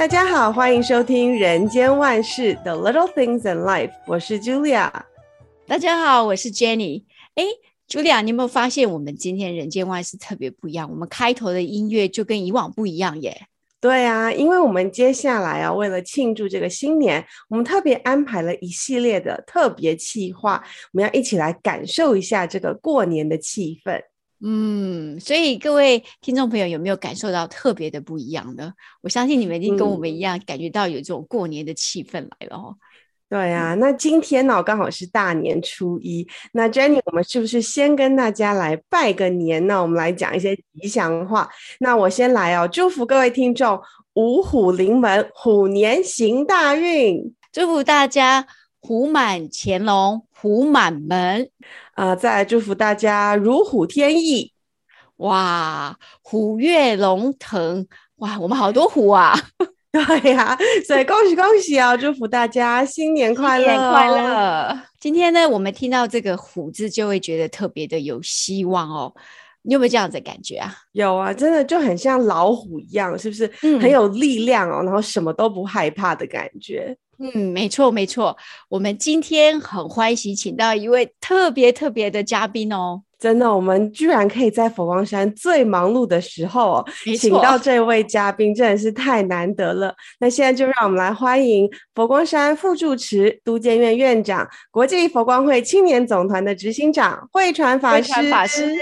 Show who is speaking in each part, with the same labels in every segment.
Speaker 1: 大家好，欢迎收听《人间万事 The Little Things in Life》，我是 Julia。
Speaker 2: 大家好，我是 Jenny。哎，Julia，你有没有发现我们今天《人间万事》特别不一样？我们开头的音乐就跟以往不一样耶。
Speaker 1: 对啊，因为我们接下来啊，为了庆祝这个新年，我们特别安排了一系列的特别企划，我们要一起来感受一下这个过年的气氛。
Speaker 2: 嗯，所以各位听众朋友有没有感受到特别的不一样呢？我相信你们已经跟我们一样，感觉到有这种过年的气氛来了哦。
Speaker 1: 对啊，那今天呢，刚好是大年初一。那 Jenny，我们是不是先跟大家来拜个年呢？我们来讲一些吉祥话。那我先来哦，祝福各位听众五虎临门，虎年行大运。
Speaker 2: 祝福大家虎满乾隆，虎满门。
Speaker 1: 呃，再来祝福大家如虎添翼。
Speaker 2: 哇，虎跃龙腾。哇，我们好多虎啊！
Speaker 1: 对呀、啊，所以恭喜恭喜啊！祝福大家新年快乐，新年快乐！
Speaker 2: 今天呢，我们听到这个“虎”字，就会觉得特别的有希望哦。你有没有这样子的感觉啊？
Speaker 1: 有啊，真的就很像老虎一样，是不是？很有力量哦，然后什么都不害怕的感觉。
Speaker 2: 嗯，没错没错。我们今天很欢喜，请到一位特别特别的嘉宾哦。
Speaker 1: 真的，我们居然可以在佛光山最忙碌的时候哦，请到这位嘉宾，真的是太难得了。那现在就让我们来欢迎佛光山副住持、都监院院长、国际佛光会青年总团的执行长慧传法师。慧传法师，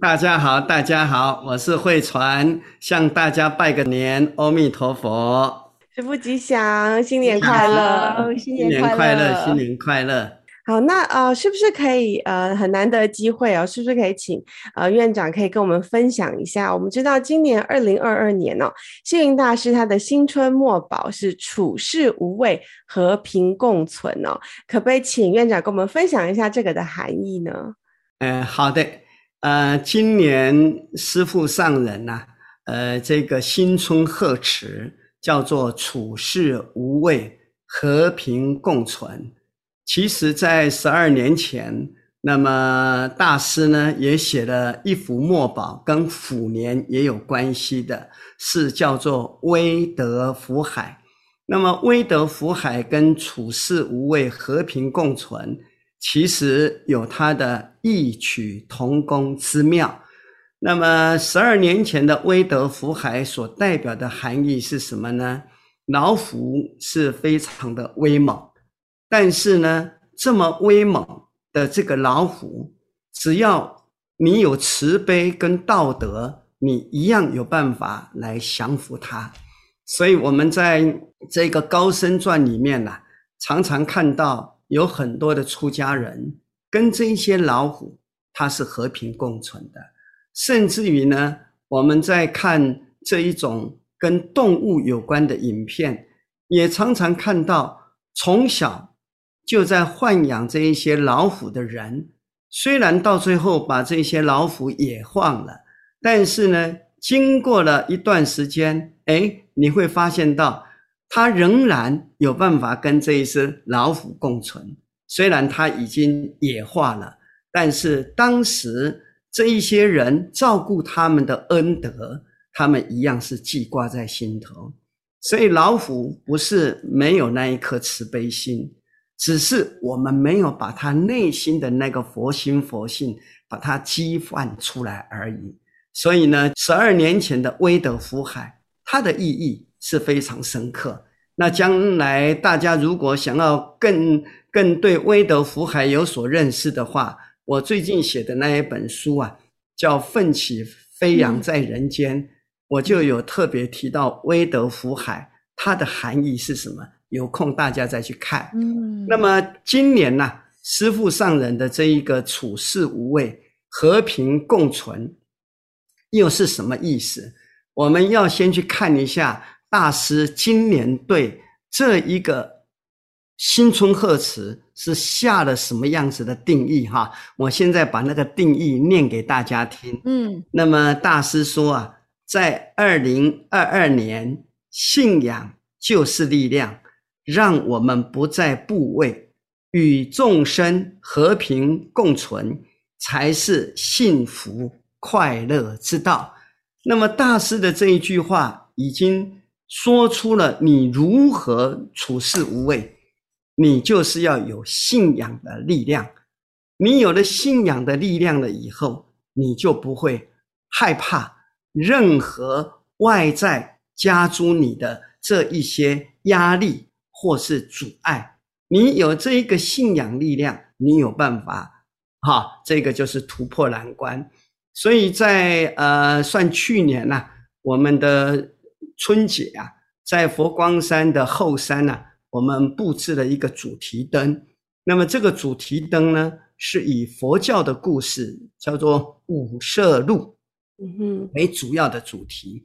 Speaker 3: 大家好，大家好，我是慧传，向大家拜个年，阿弥陀佛，
Speaker 1: 师父吉祥，新年快乐，
Speaker 3: 新年快乐，新年快乐。
Speaker 1: 好，那呃，是不是可以呃，很难得机会哦，是不是可以请呃院长可以跟我们分享一下？我们知道今年二零二二年哦，星云大师他的新春墨宝是处世无畏，和平共存哦，可不可以请院长跟我们分享一下这个的含义呢？
Speaker 3: 呃，好的，呃，今年师父上人呐、呃，这个新春贺词叫做处世无畏，和平共存。其实，在十二年前，那么大师呢也写了一幅墨宝，跟虎年也有关系的，是叫做“威德福海”。那么“威德福海”跟“处世无畏，和平共存”，其实有它的异曲同工之妙。那么十二年前的“威德福海”所代表的含义是什么呢？老虎是非常的威猛。但是呢，这么威猛的这个老虎，只要你有慈悲跟道德，你一样有办法来降服它。所以我们在这个高僧传里面呢、啊，常常看到有很多的出家人跟这些老虎，它是和平共存的。甚至于呢，我们在看这一种跟动物有关的影片，也常常看到从小。就在豢养这一些老虎的人，虽然到最后把这些老虎也放了，但是呢，经过了一段时间，诶，你会发现到，他仍然有办法跟这一只老虎共存。虽然他已经野化了，但是当时这一些人照顾他们的恩德，他们一样是记挂在心头。所以老虎不是没有那一颗慈悲心。只是我们没有把他内心的那个佛心佛性把它激发出来而已。所以呢，十二年前的威德福海，它的意义是非常深刻。那将来大家如果想要更更对威德福海有所认识的话，我最近写的那一本书啊，叫《奋起飞扬在人间》，我就有特别提到威德福海，它的含义是什么？有空大家再去看。嗯，那么今年呢、啊，师父上人的这一个处世无畏、和平共存，又是什么意思？我们要先去看一下大师今年对这一个新春贺词是下了什么样子的定义哈。我现在把那个定义念给大家听。嗯，那么大师说啊，在二零二二年，信仰就是力量。让我们不再怖畏，与众生和平共存，才是幸福快乐之道。那么大师的这一句话，已经说出了你如何处事无畏，你就是要有信仰的力量。你有了信仰的力量了以后，你就不会害怕任何外在加诸你的这一些压力或是阻碍。你有这一个信仰力量，你有办法，哈，这个就是突破难关。所以在呃，算去年呐、啊，我们的春节啊，在佛光山的后山呐、啊，我们布置了一个主题灯。那么这个主题灯呢，是以佛教的故事叫做五色录，嗯哼，为主要的主题。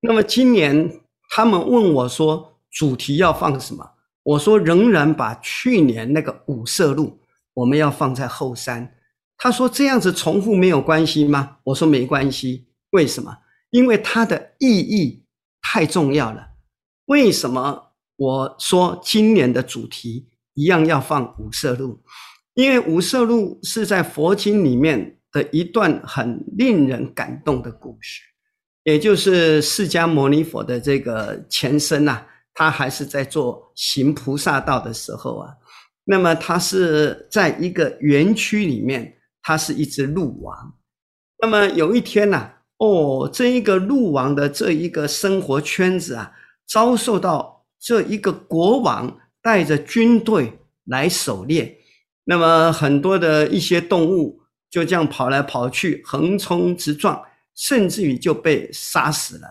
Speaker 3: 那么今年他们问我说，主题要放什么？我说仍然把去年那个五摄录，我们要放在后山。他说：“这样子重复没有关系吗？”我说：“没关系。为什么？因为它的意义太重要了。为什么我说今年的主题一样要放五摄录？因为五摄录是在佛经里面的一段很令人感动的故事，也就是释迦牟尼佛的这个前身呐、啊，他还是在做行菩萨道的时候啊，那么他是在一个园区里面。”他是一只鹿王，那么有一天呢、哦，这一个鹿王的这一个生活圈子啊，遭受到这一个国王带着军队来狩猎，那么很多的一些动物就这样跑来跑去，横冲直撞，甚至于就被杀死了。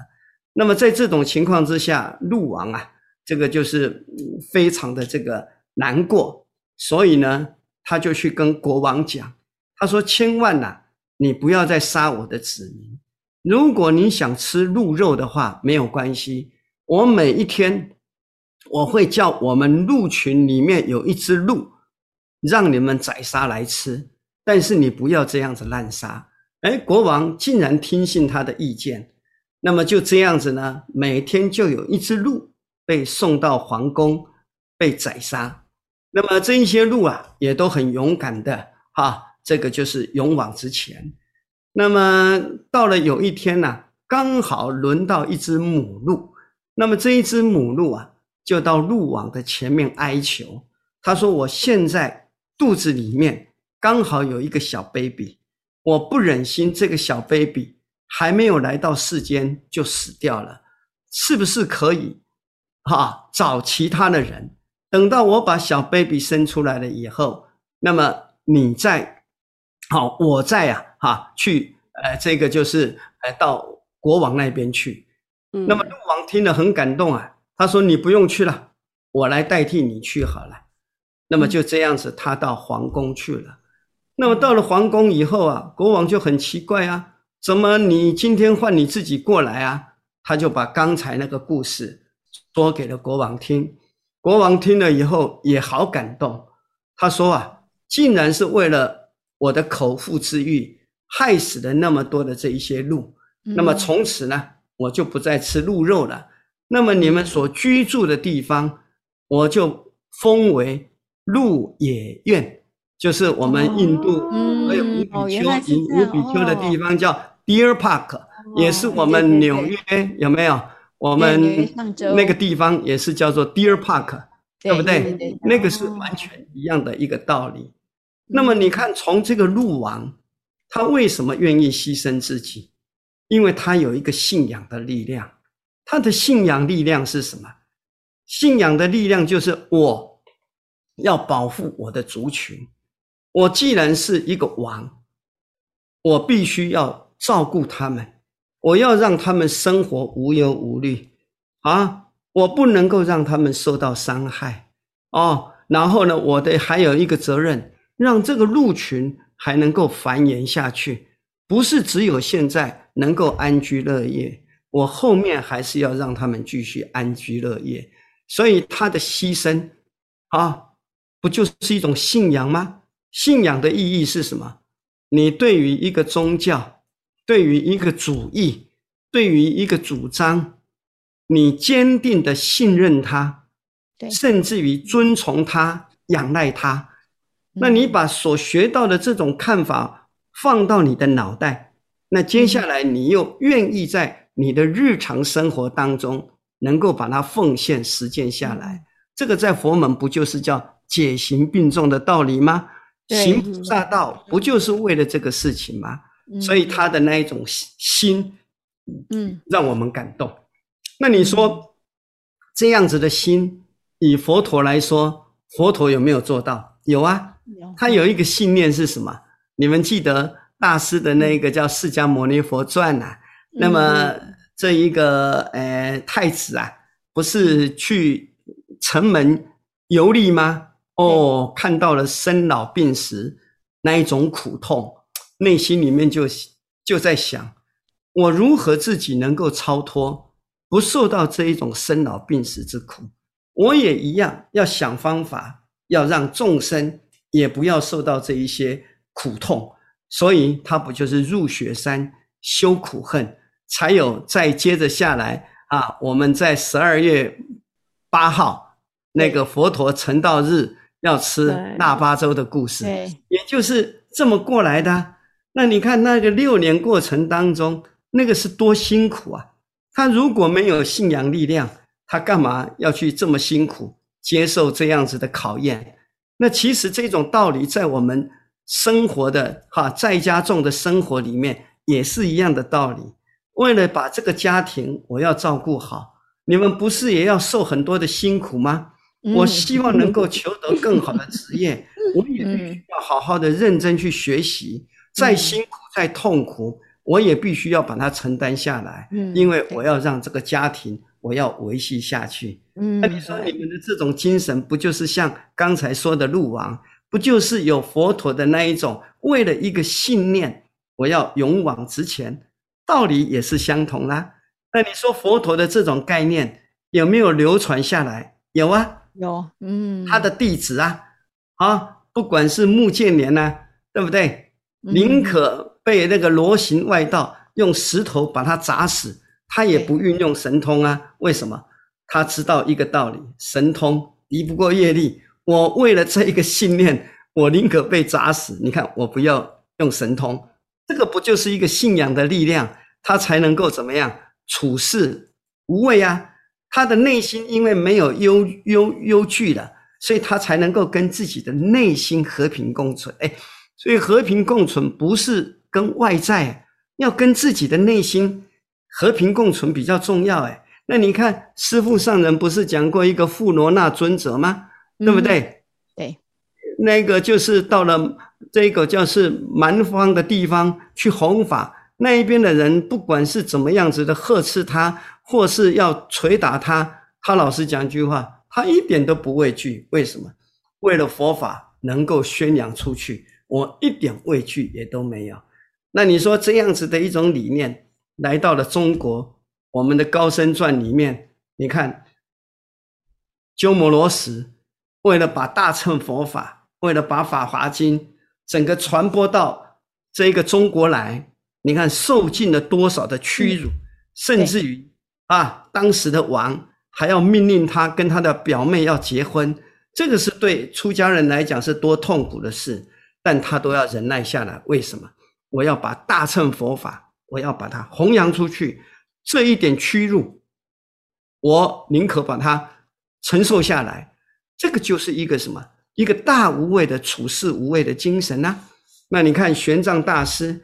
Speaker 3: 那么在这种情况之下，鹿王啊，这个就是非常的这个难过，所以呢，他就去跟国王讲。他说：“千万呐、啊，你不要再杀我的子民。如果你想吃鹿肉的话，没有关系。我每一天我会叫我们鹿群里面有一只鹿，让你们宰杀来吃。但是你不要这样子滥杀。”哎，国王竟然听信他的意见，那么就这样子呢，每天就有一只鹿被送到皇宫被宰杀。那么这一些鹿啊，也都很勇敢的哈。这个就是勇往直前。那么到了有一天呢、刚好轮到一只母鹿。那么这一只母鹿啊，就到鹿王的前面哀求。他说：“我现在肚子里面刚好有一个小 baby，我不忍心这个小 baby 还没有来到世间就死掉了，是不是可以？哈，找其他的人，等到我把小 baby 生出来了以后，那么你再。”好，我再、啊，哈，去，呃，这个就是，呃，到国王那边去。嗯，那么鹿王听了很感动啊，他说：“你不用去了，我来代替你去好了。”那么就这样子，他到皇宫去了。那么到了皇宫以后啊，国王就很奇怪啊，怎么你今天换你自己过来啊？他就把刚才那个故事说给了国王听。国王听了以后也好感动，他说啊，竟然是为了。我的口腹之欲，害死了那么多的这一些鹿，嗯、那么从此呢，我就不再吃鹿肉了。那么你们所居住的地方，我就封为鹿野苑，就是我们印度还有五比丘、五比丘的地方叫 Deer Park，、哦、也是我们纽约有没有？我们那个地方也是叫做 Deer Park，对不对？对对对那个是完全一样的一个道理。那么你看，从这个鹿王，他为什么愿意牺牲自己？因为他有一个信仰的力量。他的信仰力量是什么？信仰的力量就是我要保护我的族群。我既然是一个王，我必须要照顾他们，我要让他们生活无忧无虑啊！我不能够让他们受到伤害哦。然后呢，我的还有一个责任。让这个鹿群还能够繁衍下去，不是只有现在能够安居乐业，我后面还是要让他们继续安居乐业。所以他的牺牲，啊，不就是一种信仰吗？信仰的意义是什么？你对于一个宗教，对于一个主义，对于一个主张，你坚定的信任他，对，甚至于遵从他、仰赖他。那你把所学到的这种看法放到你的脑袋，那接下来你又愿意在你的日常生活当中能够把它奉献实践下来。这个在佛门不就是叫解行并重的道理吗？行菩萨道不就是为了这个事情吗？所以他的那一种心，嗯，让我们感动。那你说这样子的心，以佛陀来说，佛陀有没有做到？有啊，他有一个信念是什么？你们记得大师的那个叫《释迦牟尼佛传》呐？那么这一个呃太子啊，不是去城门游历吗？哦，看到了生老病死那一种苦痛，内心里面就就在想，我如何自己能够超脱？不受到这一种生老病死之苦，我也一样要想方法，要让众生也不要受到这一些苦痛。所以他不就是入雪山修苦恨，才有再接着下来啊？我们在十二月八号那个佛陀成道日要吃腊八粥的故事，也就是这么过来的。那你看那个六年过程当中，那个是多辛苦啊！他如果没有信仰力量，他干嘛要去这么辛苦接受这样子的考验？那其实这种道理在我们生活的哈在家中的生活里面也是一样的道理。为了把这个家庭我要照顾好，你们不是也要受很多的辛苦吗？我希望能够求得更好的职业，我也必须要好好的认真去学习，再辛苦再痛苦。我也必须要把它承担下来，嗯，因为我要让这个家庭我要维系下去，嗯，那你说你们的这种精神，不就是像刚才说的鹿王，不就是有佛陀的那一种，为了一个信念，我要勇往直前，道理也是相同啦。那你说佛陀的这种概念有没有流传下来？有啊，
Speaker 2: 有，嗯，
Speaker 3: 他的弟子啊，啊，不管是目犍连呐，对不对？宁可。被那个罗行外道用石头把他砸死，他也不运用神通啊？为什么？他知道一个道理：神通敌不过业力。我为了这一个信念，我宁可被砸死。你看，我不要用神通，这个不就是一个信仰的力量？他才能够怎么样处事无畏啊？他的内心因为没有忧忧忧惧了，所以他才能够跟自己的内心和平共存。哎，所以和平共存不是。跟外在要跟自己的内心和平共存比较重要哎，那你看师父上人不是讲过一个富罗那尊者吗？对不对？
Speaker 2: 嗯、对，
Speaker 3: 那个就是到了这个叫是蛮荒的地方去弘法，那一边的人不管是怎么样子的呵斥他，或是要捶打他，他老实讲一句话，他一点都不畏惧。为什么？为了佛法能够宣扬出去，我一点畏惧也都没有。那你说这样子的一种理念来到了中国，我们的高僧传里面，你看，鸠摩罗什为了把大乘佛法，为了把法华经整个传播到这个中国来，你看受尽了多少的屈辱，甚至于啊，当时的王还要命令他跟他的表妹要结婚，这个是对出家人来讲是多痛苦的事，但他都要忍耐下来，为什么？我要把大乘佛法，我要把它弘扬出去，这一点屈辱，我宁可把它承受下来。这个就是一个什么？一个大无畏的处世无畏的精神呐、啊。那你看玄奘大师，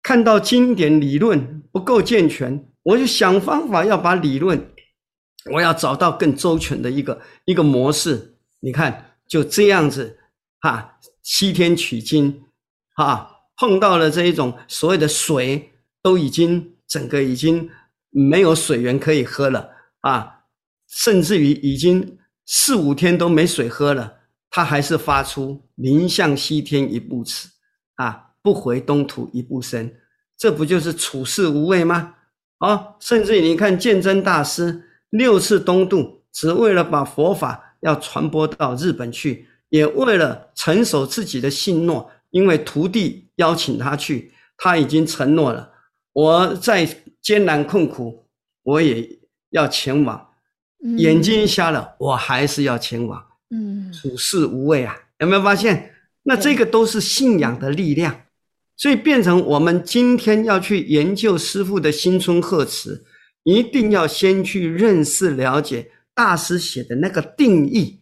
Speaker 3: 看到经典理论不够健全，我就想方法要把理论，我要找到更周全的一个一个模式。你看就这样子，哈，西天取经，哈。碰到了这一种所谓的水，都已经整个已经没有水源可以喝了啊，甚至于已经四五天都没水喝了，他还是发出宁向西天一步驰啊，不回东土一步深，这不就是处世无畏吗？啊，甚至于你看鉴真大师六次东渡，只为了把佛法要传播到日本去，也为了承守自己的信诺。因为徒弟邀请他去，他已经承诺了，我再艰难困苦，我也要前往。眼睛瞎了，我还是要前往。嗯，处事无畏啊，有没有发现？那这个都是信仰的力量，所以变成我们今天要去研究师傅的新春贺词，一定要先去认识了解大师写的那个定义。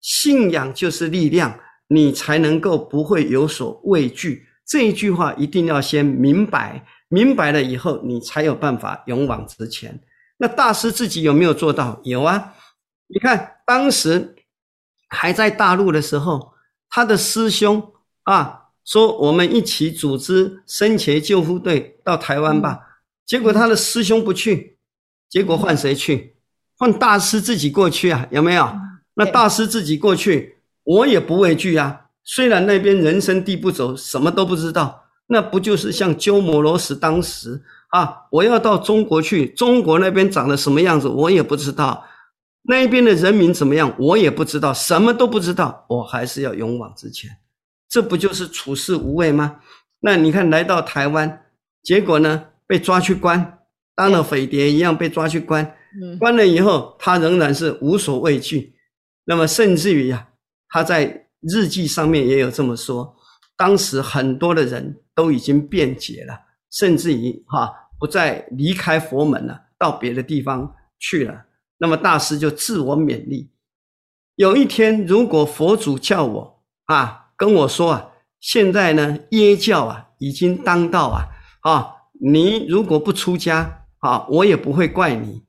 Speaker 3: 信仰就是力量，你才能够不会有所畏惧。这一句话一定要先明白，明白了以后，你才有办法勇往直前。那大师自己有没有做到？有啊，你看当时还在大陆的时候，他的师兄啊说：“我们一起组织生前救护队到台湾吧。”结果他的师兄不去，结果换谁去？换大师自己过去啊？有没有？那大师自己过去，我也不畏惧啊。虽然那边人生地不熟，什么都不知道，那不就是像鸠摩罗什当时啊？我要到中国去，中国那边长得什么样子，我也不知道。那边的人民怎么样，我也不知道，什么都不知道，我还是要勇往直前。这不就是处事无畏吗？那你看来到台湾，结果呢，被抓去关，当了匪谍一样被抓去关。关了以后，他仍然是无所畏惧。那么甚至于呀，他在日记上面也有这么说，当时很多的人都已经辩解了，甚至于哈不再离开佛门了，到别的地方去了。那么大师就自我勉励，有一天如果佛祖叫我啊，跟我说啊，现在呢耶教啊已经当道啊，啊你如果不出家啊，我也不会怪你。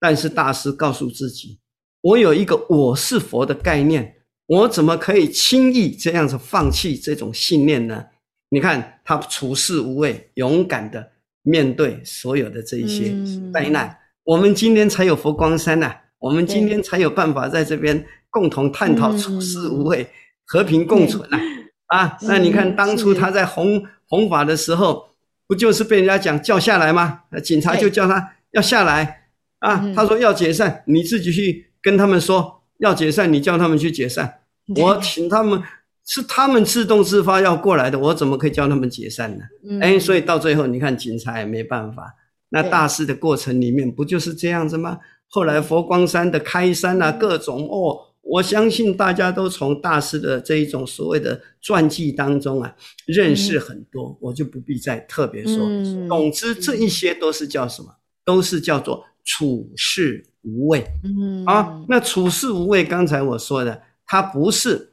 Speaker 3: 但是大师告诉自己。我有一个我是佛的概念，我怎么可以轻易这样子放弃这种信念呢？你看他处事无畏，勇敢的面对所有的这一些灾难，嗯、我们今天才有佛光山呐、啊，我们今天才有办法在这边共同探讨处事无畏、嗯、和平共存呐、啊。啊，那你看当初他在弘弘法的时候，不就是被人家讲叫下来吗？警察就叫他要下来啊，他说要解散，你自己去。跟他们说要解散，你叫他们去解散。我请他们，是他们自动自发要过来的，我怎么可以叫他们解散呢？哎，所以到最后，你看警察也没办法。那大师的过程里面不就是这样子吗？后来佛光山的开山啊，各种哦，我相信大家都从大师的这一种所谓的传记当中啊，认识很多，我就不必再特别说。总之，这一些都是叫什么？都是叫做处事。无畏，嗯啊，那处事无畏，刚才我说的，它不是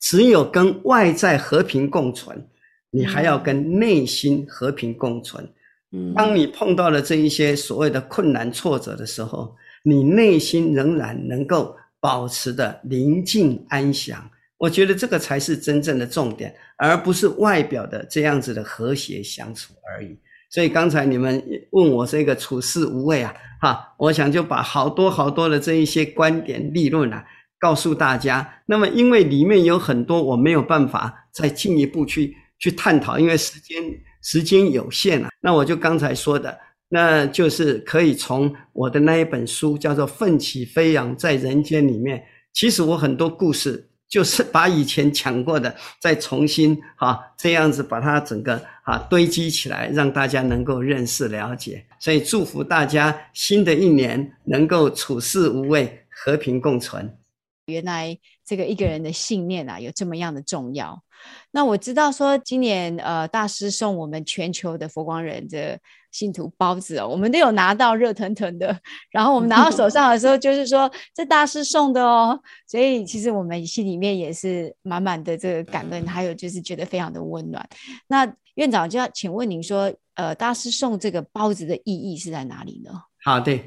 Speaker 3: 只有跟外在和平共存，你还要跟内心和平共存。嗯，当你碰到了这一些所谓的困难挫折的时候，你内心仍然能够保持的宁静安详。我觉得这个才是真正的重点，而不是外表的这样子的和谐相处而已。所以刚才你们问我这个处事无畏啊，哈，我想就把好多好多的这一些观点理论啊，告诉大家。那么因为里面有很多我没有办法再进一步去去探讨，因为时间时间有限啊。那我就刚才说的，那就是可以从我的那一本书叫做《奋起飞扬在人间》里面，其实我很多故事。就是把以前抢过的再重新哈这样子把它整个啊堆积起来，让大家能够认识了解。所以祝福大家新的一年能够处事无畏，和平共存。
Speaker 2: 原来这个一个人的信念啊有这么样的重要。那我知道说今年呃大师送我们全球的佛光人的。信徒包子哦，我们都有拿到热腾腾的，然后我们拿到手上的时候，就是说这大师送的哦，所以其实我们心里面也是满满的这个感恩，还有就是觉得非常的温暖。那院长就要请问您说，呃，大师送这个包子的意义是在哪里呢？
Speaker 3: 好的，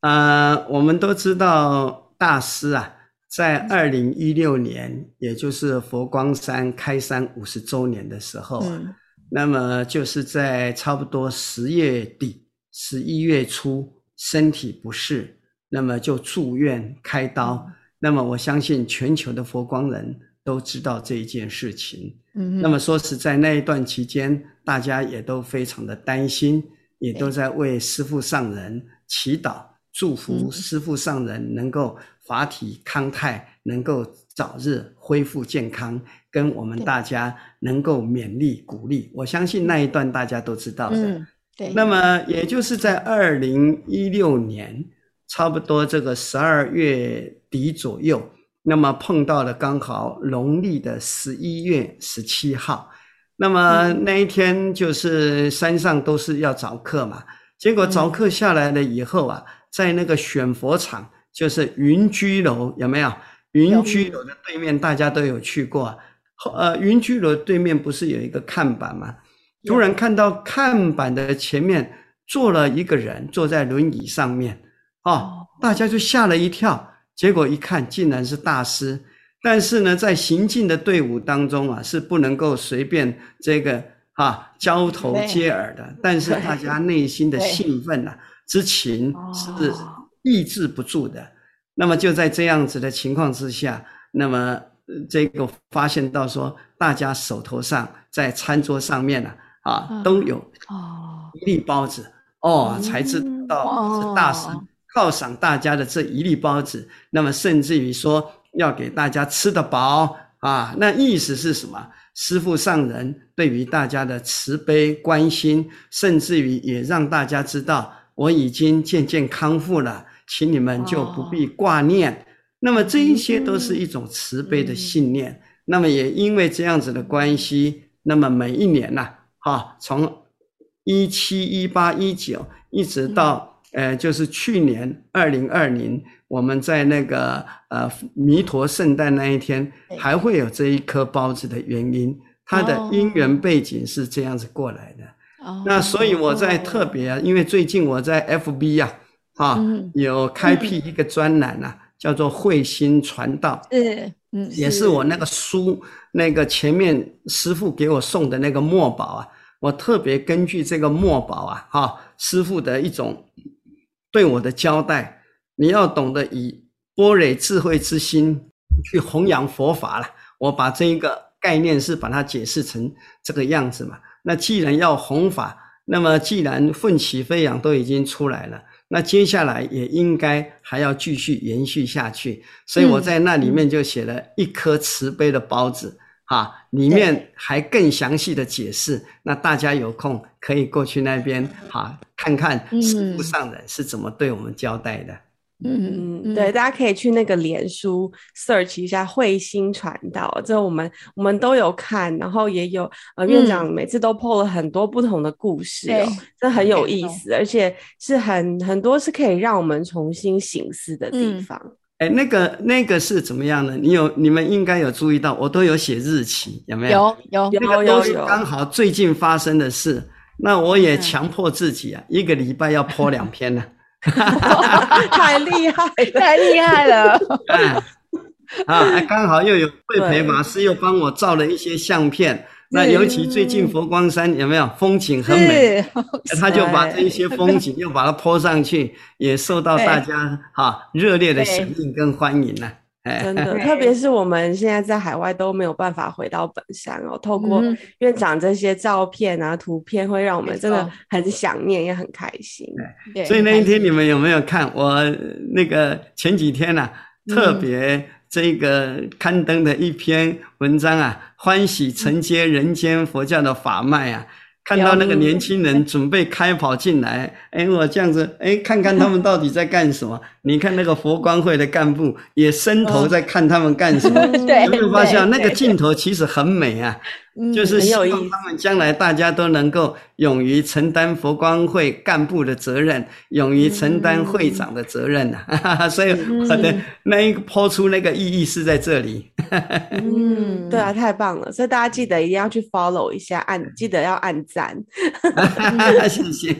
Speaker 3: 呃，我们都知道大师啊，在二零一六年，也就是佛光山开山五十周年的时候。嗯那么就是在差不多十月底、十一月初，身体不适，那么就住院开刀。那么我相信全球的佛光人都知道这一件事情。嗯，那么说实在，那一段期间，大家也都非常的担心，也都在为师父上人祈祷，祝福师父上人能够法体康泰，能够早日恢复健康。跟我们大家能够勉励鼓励，我相信那一段大家都知道的。嗯，对。那么也就是在二零一六年，差不多这个十二月底左右，那么碰到了刚好农历的十一月十七号，那么那一天就是山上都是要早课嘛，结果早课下来了以后啊，在那个选佛场，就是云居楼，有没有？云居楼的对面，大家都有去过啊。呃，云居楼对面不是有一个看板吗？突然看到看板的前面坐了一个人，坐在轮椅上面，哦，大家就吓了一跳。结果一看，竟然是大师。但是呢，在行进的队伍当中啊，是不能够随便这个啊交头接耳的。但是大家内心的兴奋啊之情是抑制不住的。那么就在这样子的情况之下，那么这个发现到说，大家手头上在餐桌上面呢啊都有一粒包子哦，才知道是大师犒赏大家的这一粒包子。那么甚至于说。要给大家吃得饱啊，那意思是什么？师父上人对于大家的慈悲关心，甚至于也让大家知道我已经渐渐康复了，请你们就不必挂念。哦、那么这一些都是一种慈悲的信念。嗯、那么也因为这样子的关系，那么每一年呐、啊，哈，从一七、一八、一九，一直到、嗯、呃，就是去年二零二零。我们在那个呃弥陀圣诞那一天，还会有这一颗包子的原因，它的因缘背景是这样子过来的。哦、那所以我在特别啊，因为最近我在 FB 呀、啊，啊、嗯、有开辟一个专栏呐、啊，嗯、叫做慧心传道。嗯嗯，也是我那个书那个前面师傅给我送的那个墨宝啊，我特别根据这个墨宝啊，哈，师傅的一种对我的交代。你要懂得以般若智慧之心去弘扬佛法了。我把这一个概念是把它解释成这个样子嘛。那既然要弘法，那么既然奋起飞扬都已经出来了，那接下来也应该还要继续延续下去。所以我在那里面就写了一颗慈悲的包子，哈，里面还更详细的解释。那大家有空可以过去那边，哈，看看师父上人是怎么对我们交代的。
Speaker 1: 嗯嗯，嗯对，大家可以去那个脸书 search 一下慧心传道，这我们我们都有看，然后也有呃院长每次都 po 了很多不同的故事哦，这、嗯、很有意思，而且是很很多是可以让我们重新醒思的地方。
Speaker 3: 哎、嗯，那个那个是怎么样呢？你有你们应该有注意到，我都有写日期，有没有？
Speaker 2: 有有
Speaker 3: 有有有，刚好最近发生的事，那我也强迫自己啊，嗯、一个礼拜要 po 两篇呢。
Speaker 1: 太厉害，
Speaker 2: 太厉害了！
Speaker 3: 啊，刚好又有慧培法师又帮我照了一些相片。那尤其最近佛光山有没有风景很美？他就把这一些风景又把它 po 上去，也受到大家哈热烈的响应跟欢迎了。
Speaker 1: 真的，特别是我们现在在海外都没有办法回到本山哦。透过院长这些照片啊、图片，会让我们真的很想念，也很开心。
Speaker 3: 对，所以那一天你们有没有看我那个前几天呢？特别这个刊登的一篇文章啊，欢喜承接人间佛教的法脉啊。看到那个年轻人 准备开跑进来，哎，我这样子，哎，看看他们到底在干什么？你看那个佛光会的干部也伸头在看他们干什么？有没有发现那个镜头其实很美啊？就是希望他们将来大家都能够勇于承担佛光会干部的责任，勇于承担会长的责任 呐。所以我的那一个抛出那个意义是在这里。
Speaker 1: 嗯，对啊，太棒了！所以大家记得一定要去 follow 一下，按记得要按赞。
Speaker 3: 谢谢。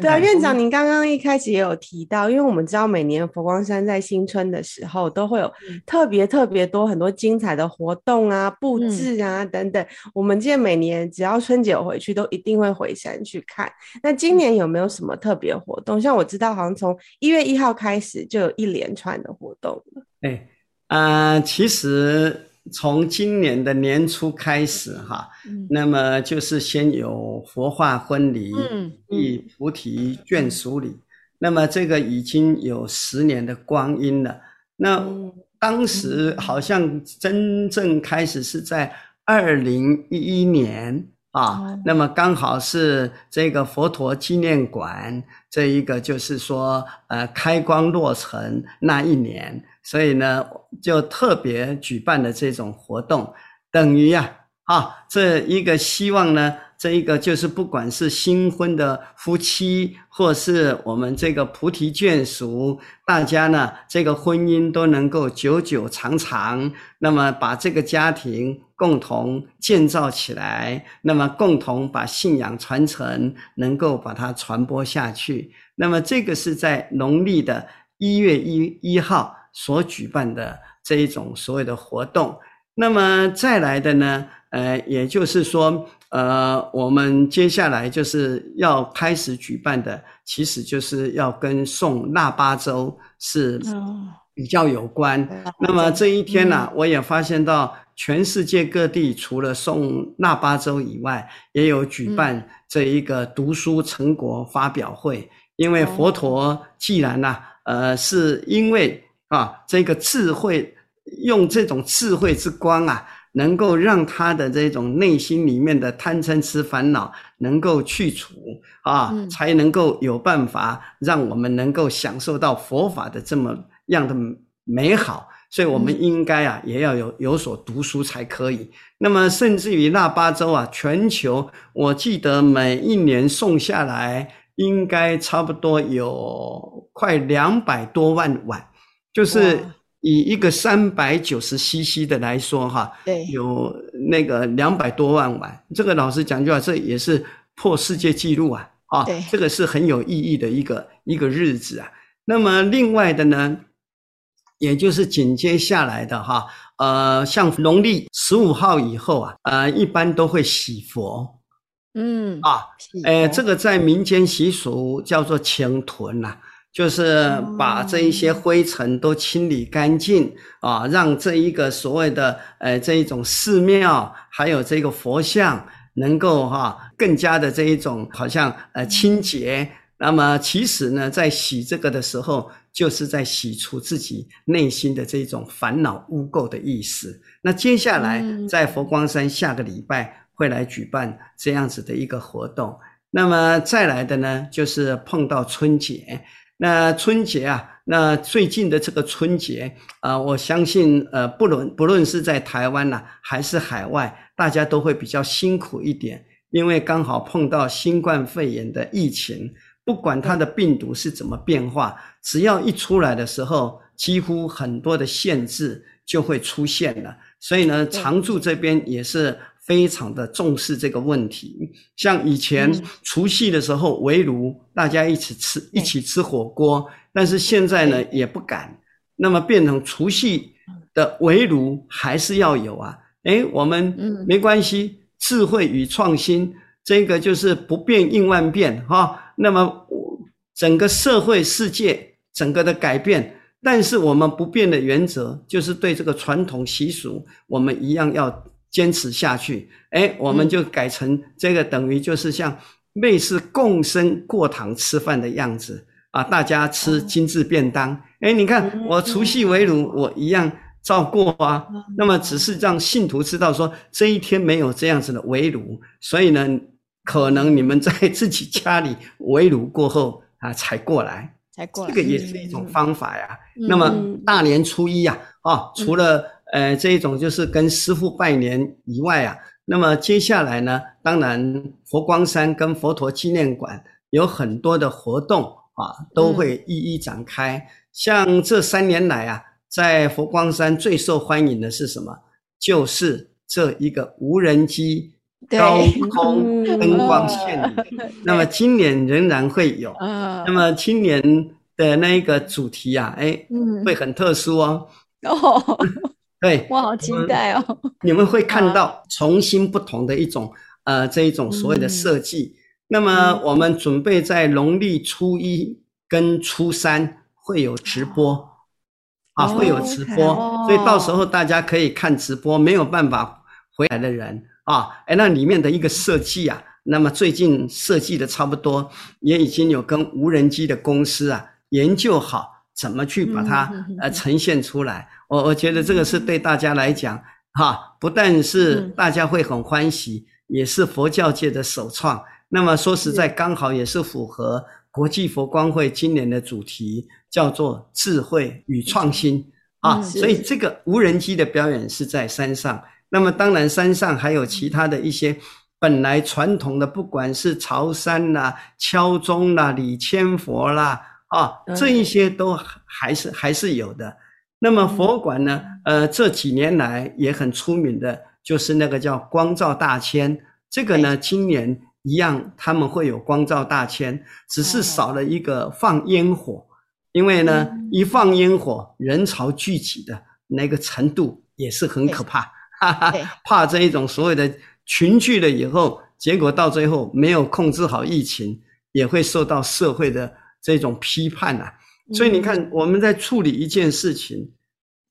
Speaker 1: 对啊，院长，您刚刚一开始也有提到，因为我们知道每年佛光山在新春的时候都会有特别特别多很多精彩的活动啊、布置啊。等等，我们记得每年只要春节回去，都一定会回山去看。那今年有没有什么特别活动？像我知道，好像从一月一号开始就有一连串的活动了。
Speaker 3: 哎，啊、呃，其实从今年的年初开始哈，嗯、那么就是先有佛化婚礼，嗯，一菩提眷属礼。嗯、那么这个已经有十年的光阴了。那当时好像真正开始是在。二零一一年啊，那么刚好是这个佛陀纪念馆这一个就是说呃开光落成那一年，所以呢就特别举办了这种活动，等于呀啊，啊这一个希望呢这一个就是不管是新婚的夫妻，或是我们这个菩提眷属，大家呢这个婚姻都能够久久长长，那么把这个家庭共同建造起来，那么共同把信仰传承，能够把它传播下去。那么这个是在农历的一月一一号所举办的这一种所谓的活动。那么再来的呢，呃，也就是说，呃，我们接下来就是要开始举办的，其实就是要跟送腊八粥是比较有关。哦、那么这一天呢、我也发现到全世界各地除了送腊八粥以外，也有举办这一个读书成果发表会。嗯、因为佛陀既然呢、啊，呃，是因为啊，这个智慧。用这种智慧之光啊，能够让他的这种内心里面的贪嗔痴烦恼能够去除啊，嗯、才能够有办法让我们能够享受到佛法的这么样的美好。所以，我们应该啊，也要有有所读书才可以。那么，甚至于腊八粥啊，全球我记得每一年送下来，应该差不多有快两百多万碗，就是。以一个三百九十 CC 的来说，哈，对，有那个两百多万碗，这个老实讲句话，这也是破世界纪录啊，啊，对，这个是很有意义的一个一个日子啊。那么另外的呢，也就是紧接下来的哈，呃，像农历十五号以后啊，呃，一般都会洗佛，嗯啊，呃，这个在民间习俗叫做清囤呐。就是把这一些灰尘都清理干净啊，让这一个所谓的呃这一种寺庙还有这个佛像能够哈更加的这一种好像呃清洁。那么其实呢，在洗这个的时候，就是在洗除自己内心的这种烦恼污垢的意思。那接下来在佛光山下个礼拜会来举办这样子的一个活动。那么再来的呢，就是碰到春节。那春节啊，那最近的这个春节啊，呃，我相信呃，不论不论是在台湾呐，还是海外，大家都会比较辛苦一点，因为刚好碰到新冠肺炎的疫情，不管它的病毒是怎么变化，只要一出来的时候，几乎很多的限制就会出现了。所以呢，常住这边也是。非常的重视这个问题，像以前除夕的时候围炉，大家一起吃一起吃火锅，但是现在呢也不敢，那么变成除夕的围炉还是要有啊。诶，我们没关系，智慧与创新，这个就是不变应万变哈。那么整个社会世界整个的改变，但是我们不变的原则就是对这个传统习俗，我们一样要。坚持下去，哎，我们就改成这个，等于就是像类似共生过堂吃饭的样子啊，大家吃精致便当。哎，你看我除夕围炉，我一样照过啊。那么只是让信徒知道说，这一天没有这样子的围炉，所以呢，可能你们在自己家里围炉过后啊，才过来，才过来，这个也是一种方法呀。那么大年初一呀，啊，除了呃，这一种就是跟师傅拜年以外啊，那么接下来呢，当然佛光山跟佛陀纪念馆有很多的活动啊，都会一一展开。嗯、像这三年来啊，在佛光山最受欢迎的是什么？就是这一个无人机高空灯光献礼。那么今年仍然会有。嗯。那么今年的那一个主题啊，哎，会很特殊哦。哦。对，
Speaker 2: 我好期待哦！
Speaker 3: 你们会看到重新不同的一种，呃，这一种所谓的设计。嗯、那么我们准备在农历初一跟初三会有直播，哦、啊，会有直播，哦、所以到时候大家可以看直播。没有办法回来的人啊，哎，那里面的一个设计啊，那么最近设计的差不多，也已经有跟无人机的公司啊研究好。怎么去把它呃呈现出来？我我觉得这个是对大家来讲，哈，不但是大家会很欢喜，也是佛教界的首创。那么说实在，刚好也是符合国际佛光会今年的主题，叫做智慧与创新啊。所以这个无人机的表演是在山上。那么当然，山上还有其他的一些本来传统的，不管是朝山啦、敲钟啦、礼千佛啦，啊，这一些都还是还是有的。那么佛馆呢，呃，这几年来也很出名的，就是那个叫光照大千。这个呢，今年一样，他们会有光照大千，只是少了一个放烟火，因为呢，一放烟火，人潮聚集的那个程度也是很可怕。怕这一种所谓的群聚了以后，结果到最后没有控制好疫情，也会受到社会的这种批判啊。所以你看，我们在处理一件事情，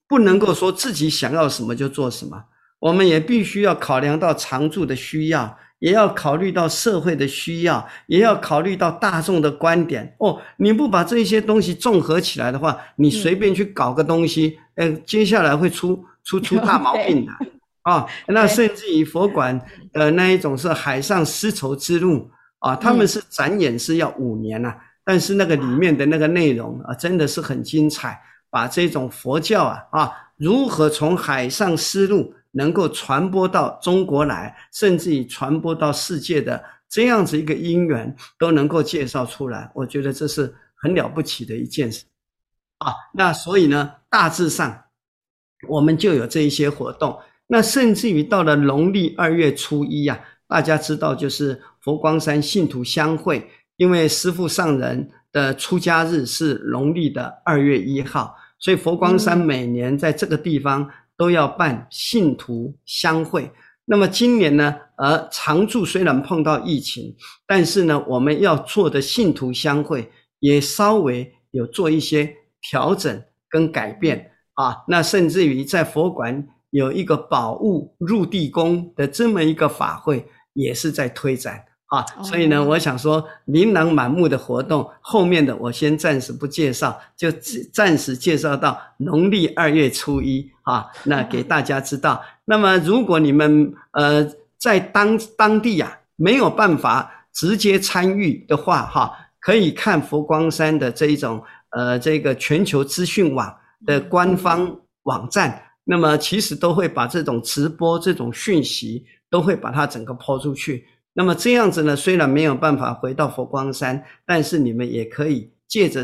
Speaker 3: 不能够说自己想要什么就做什么，我们也必须要考量到常住的需要，也要考虑到社会的需要，也要考虑到大众的观点。哦，你不把这些东西综合起来的话，你随便去搞个东西，呃，接下来会出出出大毛病的。啊、哦，那甚至于佛馆，呃，那一种是海上丝绸之路啊，他们是展演是要五年呐、啊，但是那个里面的那个内容啊，真的是很精彩，把这种佛教啊啊，如何从海上丝路能够传播到中国来，甚至于传播到世界的这样子一个因缘，都能够介绍出来，我觉得这是很了不起的一件事啊。那所以呢，大致上我们就有这一些活动。那甚至于到了农历二月初一呀、啊，大家知道就是佛光山信徒相会，因为师父上人的出家日是农历的二月一号，所以佛光山每年在这个地方都要办信徒相会。那么今年呢，而，常住虽然碰到疫情，但是呢，我们要做的信徒相会也稍微有做一些调整跟改变啊。那甚至于在佛馆。有一个宝物入地宫的这么一个法会，也是在推展啊，所以呢，我想说琳琅满目的活动，后面的我先暂时不介绍，就暂时介绍到农历二月初一啊，那给大家知道。那么，如果你们呃在当当地呀、啊、没有办法直接参与的话，哈，可以看佛光山的这一种呃这个全球资讯网的官方网站。那么其实都会把这种直播这种讯息都会把它整个抛出去。那么这样子呢，虽然没有办法回到佛光山，但是你们也可以借着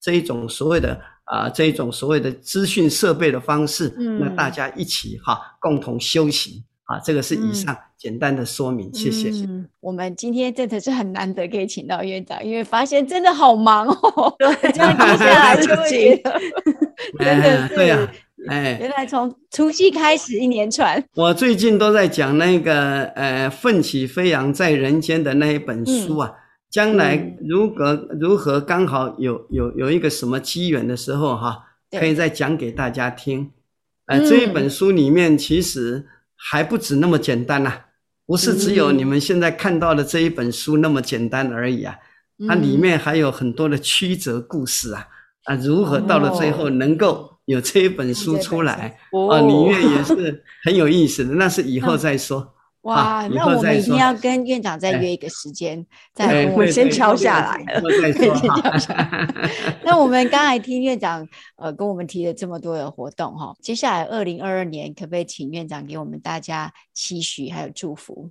Speaker 3: 这一种所谓的啊、呃、这一种所谓的资讯设备的方式，嗯，那大家一起哈共同修行啊，这个是以上简单的说明，嗯、谢谢。
Speaker 2: 嗯，我们今天真的是很难得可以请到院长，因为发现真的好忙哦，对，这样接下来就会真的是。对呀。哎，原来从除夕开始一连串。
Speaker 3: 我最近都在讲那个呃，奋起飞扬在人间的那一本书啊。嗯、将来如果如何刚好有有有一个什么机缘的时候哈、啊，可以再讲给大家听。呃，这一本书里面其实还不止那么简单呐、啊，不是只有你们现在看到的这一本书那么简单而已啊。它里面还有很多的曲折故事啊啊，如何到了最后能够。有这一本书出来哦，里面也是很有意思的。那是以后再说。
Speaker 2: 哇，那我们一定要跟院长再约一个时间，再我们先敲下来了。先敲下来。那我们刚才听院长呃跟我们提了这么多的活动哈，接下来二零二二年可不可以请院长给我们大家期许还有祝福？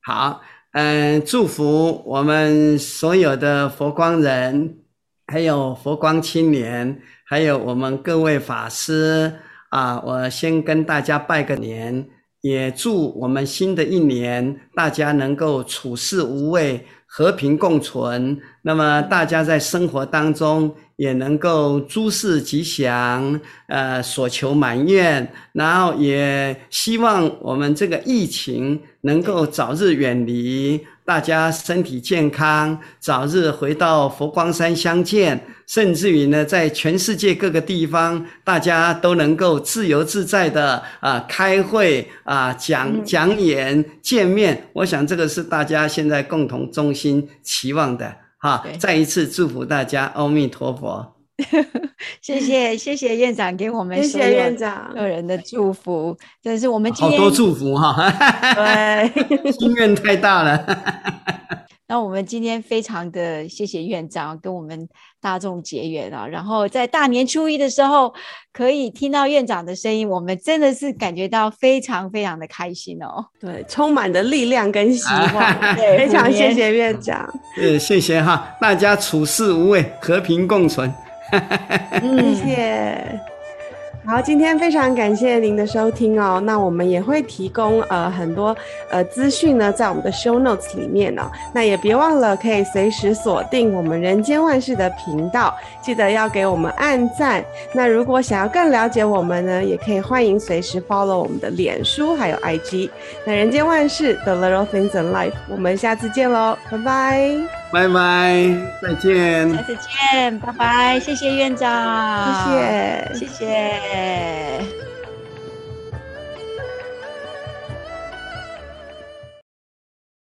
Speaker 3: 好，嗯，祝福我们所有的佛光人，还有佛光青年。还有我们各位法师啊，我先跟大家拜个年，也祝我们新的一年大家能够处事无畏，和平共存。那么大家在生活当中也能够诸事吉祥，呃，所求满愿。然后也希望我们这个疫情能够早日远离。大家身体健康，早日回到佛光山相见。甚至于呢，在全世界各个地方，大家都能够自由自在的啊、呃、开会啊、呃、讲讲演见面。我想这个是大家现在共同衷心期望的哈。再一次祝福大家，阿弥陀佛。
Speaker 2: 谢谢谢谢院长给我们谢谢院长个人的祝福，真是我们今天
Speaker 3: 好多祝福哈，
Speaker 2: 对，
Speaker 3: 心愿太大了。
Speaker 2: 那我们今天非常的谢谢院长跟我们大众结缘啊，然后在大年初一的时候可以听到院长的声音，我们真的是感觉到非常非常的开心哦。
Speaker 1: 对，充满的力量跟希望，对，非常谢谢院长。
Speaker 3: 对，谢谢哈，大家处事无畏，和平共存。
Speaker 1: 谢谢。好，今天非常感谢您的收听哦。那我们也会提供呃很多呃资讯呢，在我们的 show notes 里面哦。那也别忘了可以随时锁定我们人间万事的频道，记得要给我们按赞。那如果想要更了解我们呢，也可以欢迎随时 follow 我们的脸书还有 IG。那人间万事 The Little Things in Life，我们下次见喽，拜拜，
Speaker 3: 拜拜，再见，
Speaker 2: 下次见，拜拜，谢谢院长，
Speaker 1: 谢谢，
Speaker 2: 谢谢。